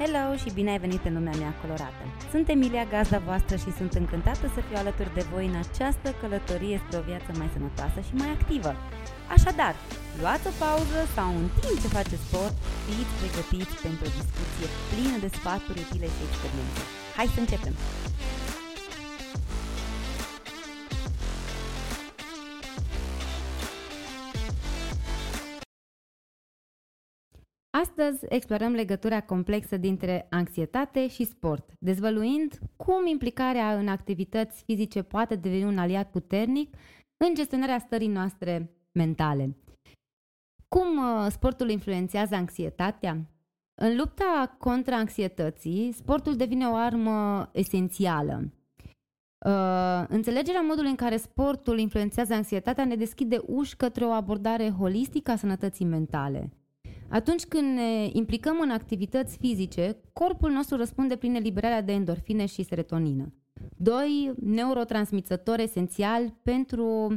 Hello și bine ai venit în lumea mea colorată! Sunt Emilia, gazda voastră și sunt încântată să fiu alături de voi în această călătorie spre o viață mai sănătoasă și mai activă. Așadar, luați o pauză sau în timp ce faceți sport, fiți pregătiți pentru o discuție plină de sfaturi utile și experiențe. Hai să începem! Astăzi explorăm legătura complexă dintre anxietate și sport, dezvăluind cum implicarea în activități fizice poate deveni un aliat puternic în gestionarea stării noastre mentale. Cum uh, sportul influențează anxietatea? În lupta contra anxietății, sportul devine o armă esențială. Uh, înțelegerea modului în care sportul influențează anxietatea ne deschide uși către o abordare holistică a sănătății mentale. Atunci când ne implicăm în activități fizice, corpul nostru răspunde prin eliberarea de endorfine și serotonină. Doi neurotransmițători esențiali pentru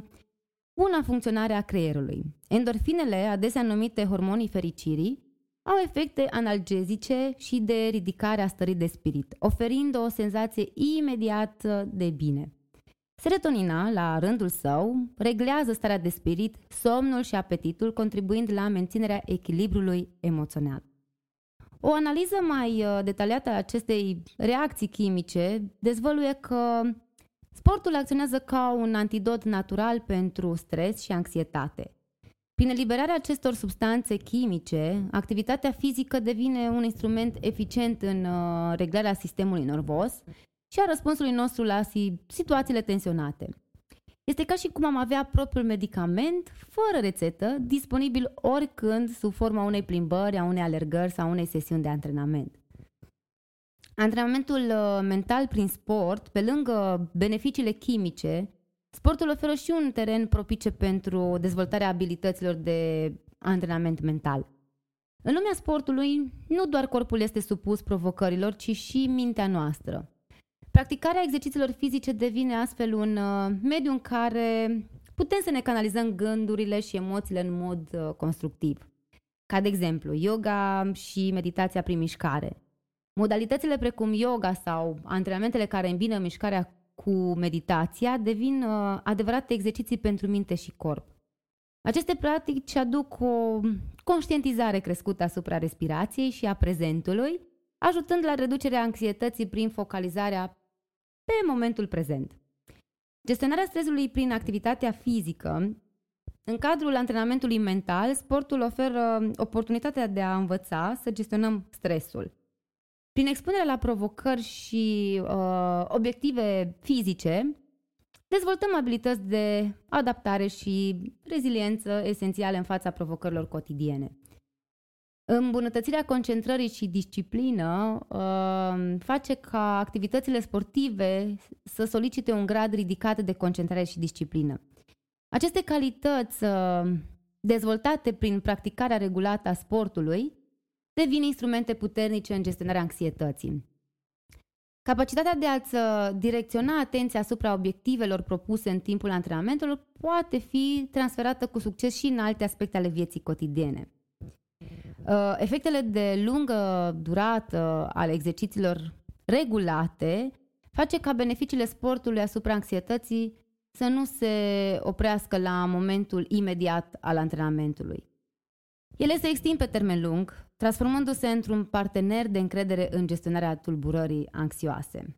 buna funcționare a creierului. Endorfinele, adesea numite hormonii fericirii, au efecte analgezice și de ridicare a stării de spirit, oferind o senzație imediată de bine. Serotonina, la rândul său, reglează starea de spirit, somnul și apetitul, contribuind la menținerea echilibrului emoțional. O analiză mai uh, detaliată a acestei reacții chimice dezvăluie că sportul acționează ca un antidot natural pentru stres și anxietate. Prin eliberarea acestor substanțe chimice, activitatea fizică devine un instrument eficient în uh, reglarea sistemului nervos și a răspunsului nostru la situațiile tensionate. Este ca și cum am avea propriul medicament, fără rețetă, disponibil oricând sub forma unei plimbări, a unei alergări sau unei sesiuni de antrenament. Antrenamentul uh, mental prin sport, pe lângă beneficiile chimice, sportul oferă și un teren propice pentru dezvoltarea abilităților de antrenament mental. În lumea sportului, nu doar corpul este supus provocărilor, ci și mintea noastră. Practicarea exercițiilor fizice devine astfel un uh, mediu în care putem să ne canalizăm gândurile și emoțiile în mod uh, constructiv. Ca de exemplu, yoga și meditația prin mișcare. Modalitățile precum yoga sau antrenamentele care îmbină mișcarea cu meditația devin uh, adevărate exerciții pentru minte și corp. Aceste practici aduc o conștientizare crescută asupra respirației și a prezentului, ajutând la reducerea anxietății prin focalizarea pe momentul prezent. Gestionarea stresului prin activitatea fizică în cadrul antrenamentului mental, sportul oferă oportunitatea de a învăța să gestionăm stresul. Prin expunerea la provocări și uh, obiective fizice, dezvoltăm abilități de adaptare și reziliență esențiale în fața provocărilor cotidiene. Îmbunătățirea concentrării și disciplină uh, face ca activitățile sportive să solicite un grad ridicat de concentrare și disciplină. Aceste calități uh, dezvoltate prin practicarea regulată a sportului devin instrumente puternice în gestionarea anxietății. Capacitatea de a-ți uh, direcționa atenția asupra obiectivelor propuse în timpul antrenamentului poate fi transferată cu succes și în alte aspecte ale vieții cotidiene. Uh, efectele de lungă durată ale exercițiilor regulate face ca beneficiile sportului asupra anxietății să nu se oprească la momentul imediat al antrenamentului. Ele se extind pe termen lung, transformându-se într-un partener de încredere în gestionarea tulburării anxioase.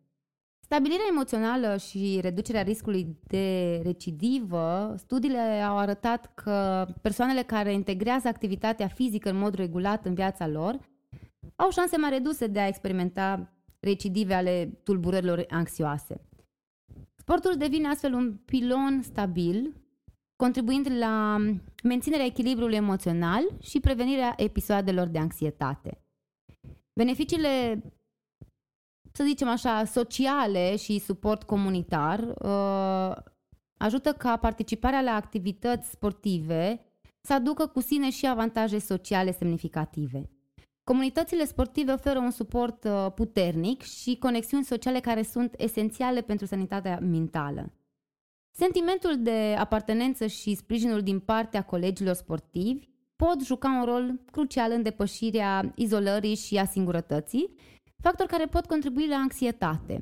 Stabilirea emoțională și reducerea riscului de recidivă, studiile au arătat că persoanele care integrează activitatea fizică în mod regulat în viața lor au șanse mai reduse de a experimenta recidive ale tulburărilor anxioase. Sportul devine astfel un pilon stabil, contribuind la menținerea echilibrului emoțional și prevenirea episoadelor de anxietate. Beneficiile să zicem așa, sociale și suport comunitar uh, ajută ca participarea la activități sportive să aducă cu sine și avantaje sociale semnificative. Comunitățile sportive oferă un suport uh, puternic și conexiuni sociale care sunt esențiale pentru sanitatea mentală. Sentimentul de apartenență și sprijinul din partea colegilor sportivi pot juca un rol crucial în depășirea izolării și a singurătății, factori care pot contribui la anxietate.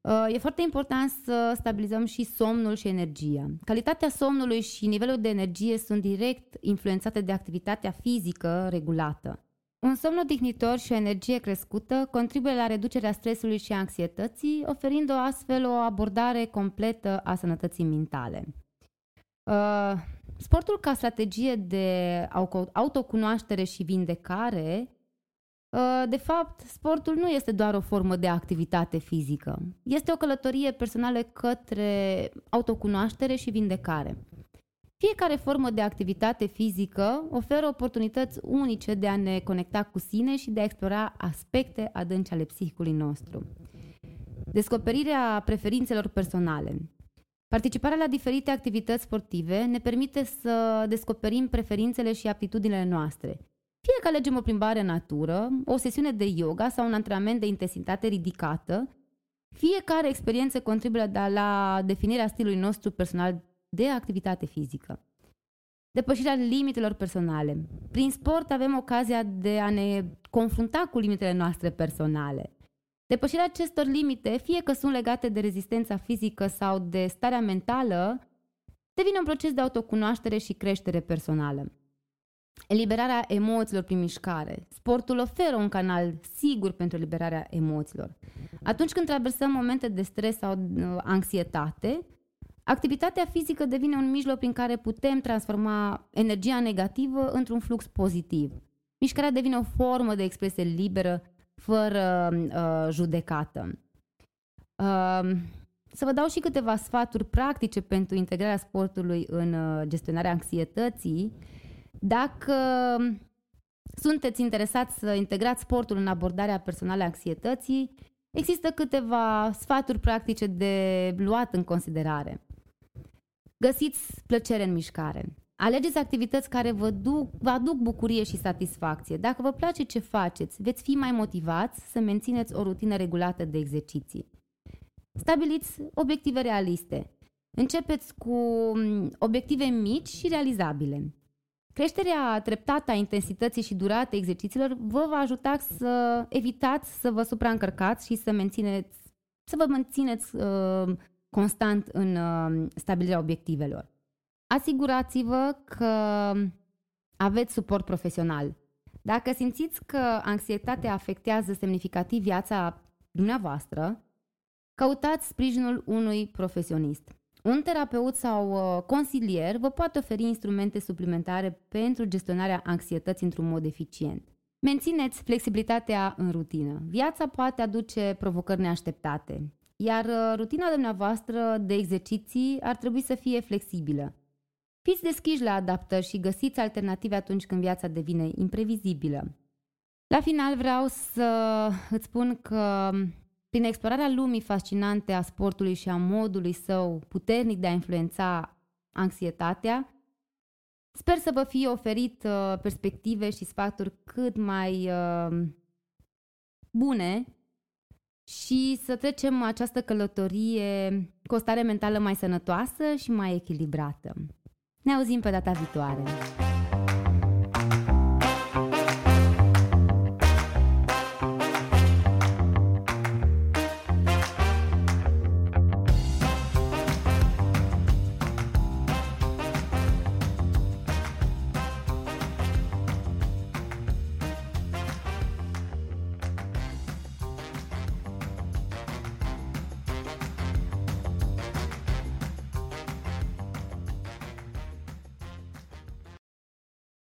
Uh, e foarte important să stabilizăm și somnul și energia. Calitatea somnului și nivelul de energie sunt direct influențate de activitatea fizică regulată. Un somn odihnitor și o energie crescută contribuie la reducerea stresului și anxietății, oferind o astfel o abordare completă a sănătății mentale. Uh, sportul ca strategie de autocunoaștere și vindecare Uh, de fapt, sportul nu este doar o formă de activitate fizică. Este o călătorie personală către autocunoaștere și vindecare. Fiecare formă de activitate fizică oferă oportunități unice de a ne conecta cu sine și de a explora aspecte adânci ale psihicului nostru. Descoperirea preferințelor personale. Participarea la diferite activități sportive ne permite să descoperim preferințele și aptitudinile noastre – fie că alegem o plimbare în natură, o sesiune de yoga sau un antrenament de intensitate ridicată, fiecare experiență contribuie la definirea stilului nostru personal de activitate fizică. Depășirea limitelor personale. Prin sport avem ocazia de a ne confrunta cu limitele noastre personale. Depășirea acestor limite, fie că sunt legate de rezistența fizică sau de starea mentală, devine un proces de autocunoaștere și creștere personală. Eliberarea emoțiilor prin mișcare. Sportul oferă un canal sigur pentru eliberarea emoțiilor. Atunci când traversăm momente de stres sau uh, anxietate, activitatea fizică devine un mijloc prin care putem transforma energia negativă într-un flux pozitiv. Mișcarea devine o formă de expresie liberă, fără uh, judecată. Uh, să vă dau și câteva sfaturi practice pentru integrarea sportului în uh, gestionarea anxietății. Dacă sunteți interesați să integrați sportul în abordarea personală a anxietății, există câteva sfaturi practice de luat în considerare. Găsiți plăcere în mișcare. Alegeți activități care vă, duc, vă aduc bucurie și satisfacție. Dacă vă place ce faceți, veți fi mai motivați să mențineți o rutină regulată de exerciții. Stabiliți obiective realiste. Începeți cu mm, obiective mici și realizabile. Creșterea treptată a intensității și duratei exercițiilor vă va ajuta să evitați să vă supraîncărcați și să, mențineți, să vă mențineți uh, constant în uh, stabilirea obiectivelor. Asigurați-vă că aveți suport profesional. Dacă simțiți că anxietatea afectează semnificativ viața dumneavoastră, căutați sprijinul unui profesionist. Un terapeut sau uh, consilier vă poate oferi instrumente suplimentare pentru gestionarea anxietății într-un mod eficient. Mențineți flexibilitatea în rutină. Viața poate aduce provocări neașteptate, iar uh, rutina dumneavoastră de exerciții ar trebui să fie flexibilă. Fiți deschiși la adaptări și găsiți alternative atunci când viața devine imprevizibilă. La final vreau să îți spun că prin explorarea lumii fascinante a sportului și a modului său puternic de a influența anxietatea, sper să vă fie oferit uh, perspective și sfaturi cât mai uh, bune și să trecem această călătorie cu o stare mentală mai sănătoasă și mai echilibrată. Ne auzim pe data viitoare!